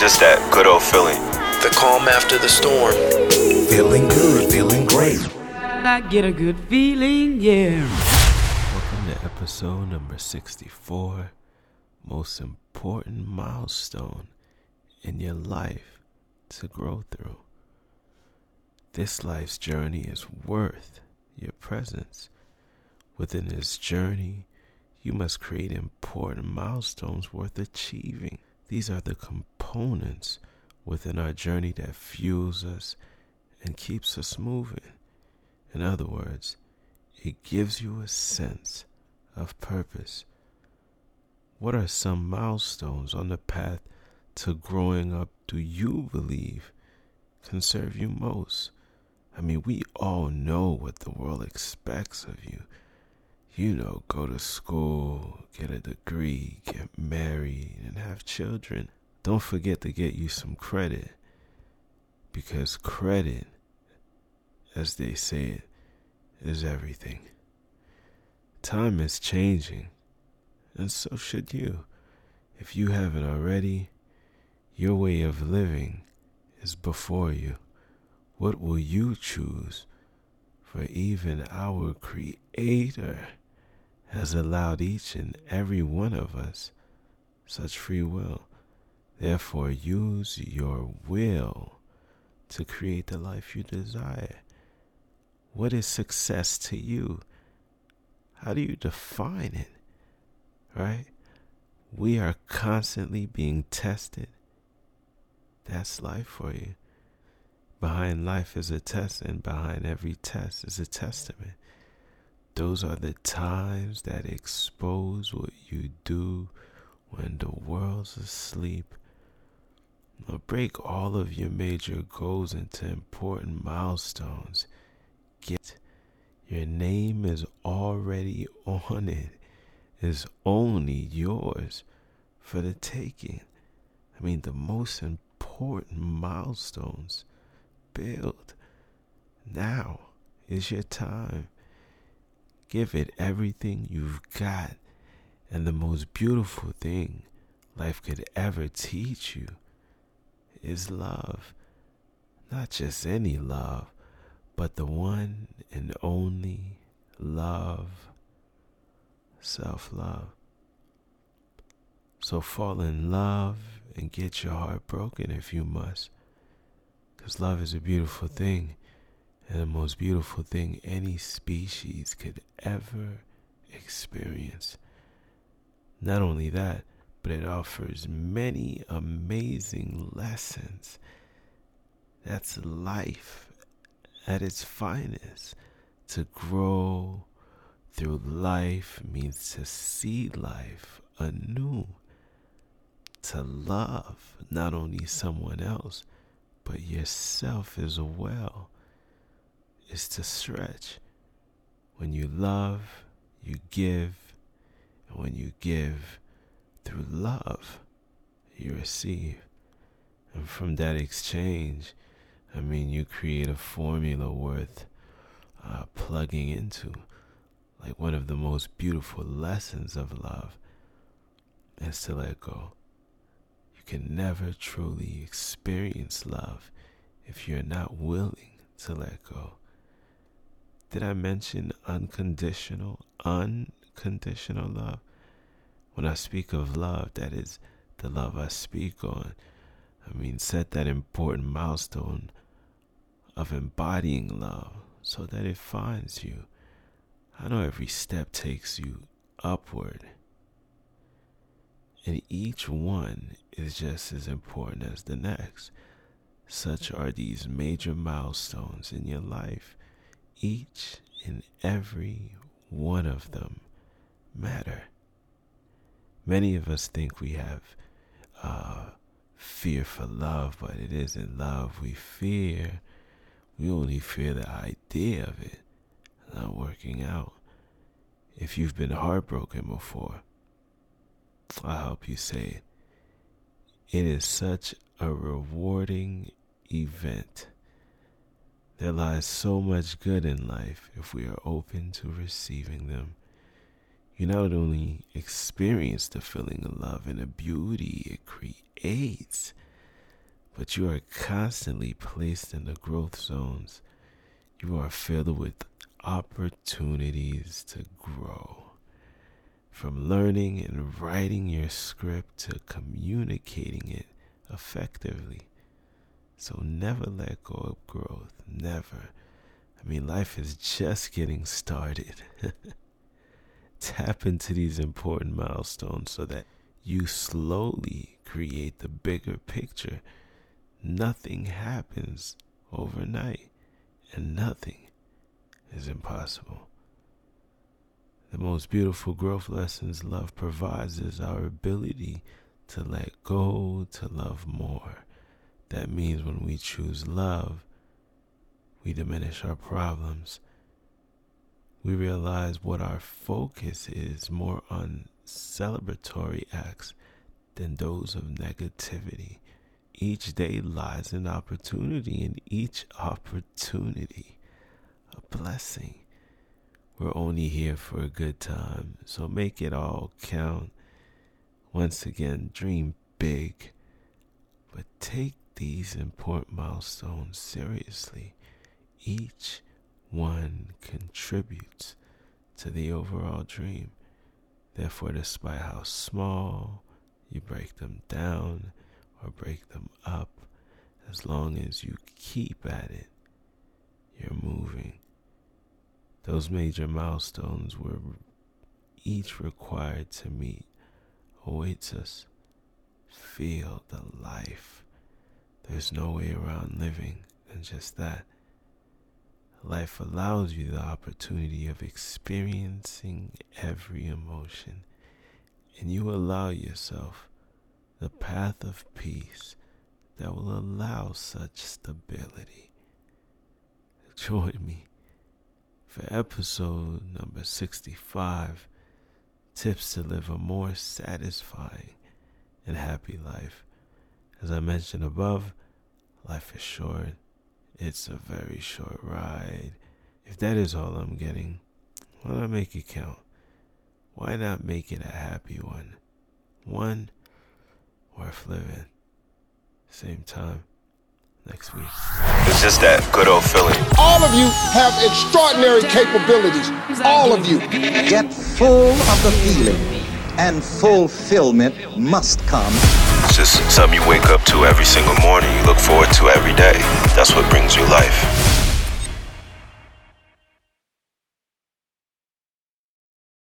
just that good old feeling. The calm after the storm. Feeling good, feeling great. I get a good feeling, yeah. Welcome to episode number 64. Most important milestone in your life to grow through. This life's journey is worth your presence. Within this journey, you must create important milestones worth achieving. These are the components within our journey that fuels us and keeps us moving. In other words, it gives you a sense of purpose. What are some milestones on the path to growing up do you believe can serve you most? I mean, we all know what the world expects of you. You know, go to school, get a degree, get married, and have children. Don't forget to get you some credit. Because credit, as they say it, is everything. Time is changing, and so should you. If you haven't already, your way of living is before you. What will you choose? For even our Creator has allowed each and every one of us such free will. Therefore, use your will to create the life you desire. What is success to you? How do you define it? Right? We are constantly being tested. That's life for you. Behind life is a test, and behind every test is a testament. Those are the times that expose what you do when the world's asleep. Break all of your major goals into important milestones. Get your name is already on it. it. Is only yours for the taking. I mean, the most important milestones build. Now is your time. Give it everything you've got. And the most beautiful thing life could ever teach you is love. Not just any love, but the one and only love, self love. So fall in love and get your heart broken if you must. Because love is a beautiful thing and the most beautiful thing any species could ever experience. Not only that, but it offers many amazing lessons. That's life at its finest. To grow through life means to see life anew. To love not only someone else, but yourself as well is to stretch. When you love, you give, and when you give through love, you receive. And from that exchange, I mean, you create a formula worth uh, plugging into. Like one of the most beautiful lessons of love is to let go. You can never truly experience love if you're not willing to let go. Did I mention unconditional? Unconditional love. When I speak of love, that is the love I speak on. I mean, set that important milestone of embodying love so that it finds you. I know every step takes you upward. And each one is just as important as the next. Such are these major milestones in your life each and every one of them matter. Many of us think we have uh, fear for love, but it isn't love we fear. We only fear the idea of it not working out. If you've been heartbroken before, I'll help you say it. It is such a rewarding event there lies so much good in life if we are open to receiving them. You not only experience the feeling of love and the beauty it creates, but you are constantly placed in the growth zones. You are filled with opportunities to grow. From learning and writing your script to communicating it effectively. So never let go of growth. Never. I mean, life is just getting started. Tap into these important milestones so that you slowly create the bigger picture. Nothing happens overnight, and nothing is impossible. The most beautiful growth lessons love provides is our ability to let go, to love more. That means when we choose love, we diminish our problems. We realize what our focus is more on celebratory acts than those of negativity. Each day lies an opportunity, and each opportunity a blessing. We're only here for a good time, so make it all count. Once again, dream big, but take these important milestones seriously. Each one contributes to the overall dream. Therefore, despite how small you break them down or break them up, as long as you keep at it, you're moving. Those major milestones were each required to meet awaits us. Feel the life. There's no way around living than just that. Life allows you the opportunity of experiencing every emotion, and you allow yourself the path of peace that will allow such stability. Join me for episode number 65 Tips to Live a More Satisfying and Happy Life. As I mentioned above, life is short it's a very short ride. If that is all I'm getting, why not make it count? Why not make it a happy one? One worth living. Same time next week. It's just that good old feeling. All of you have extraordinary capabilities. All of you. Get full of the feeling, and fulfillment must come. It's just something you wake up to every single morning. You look forward to every day. That's what brings you life.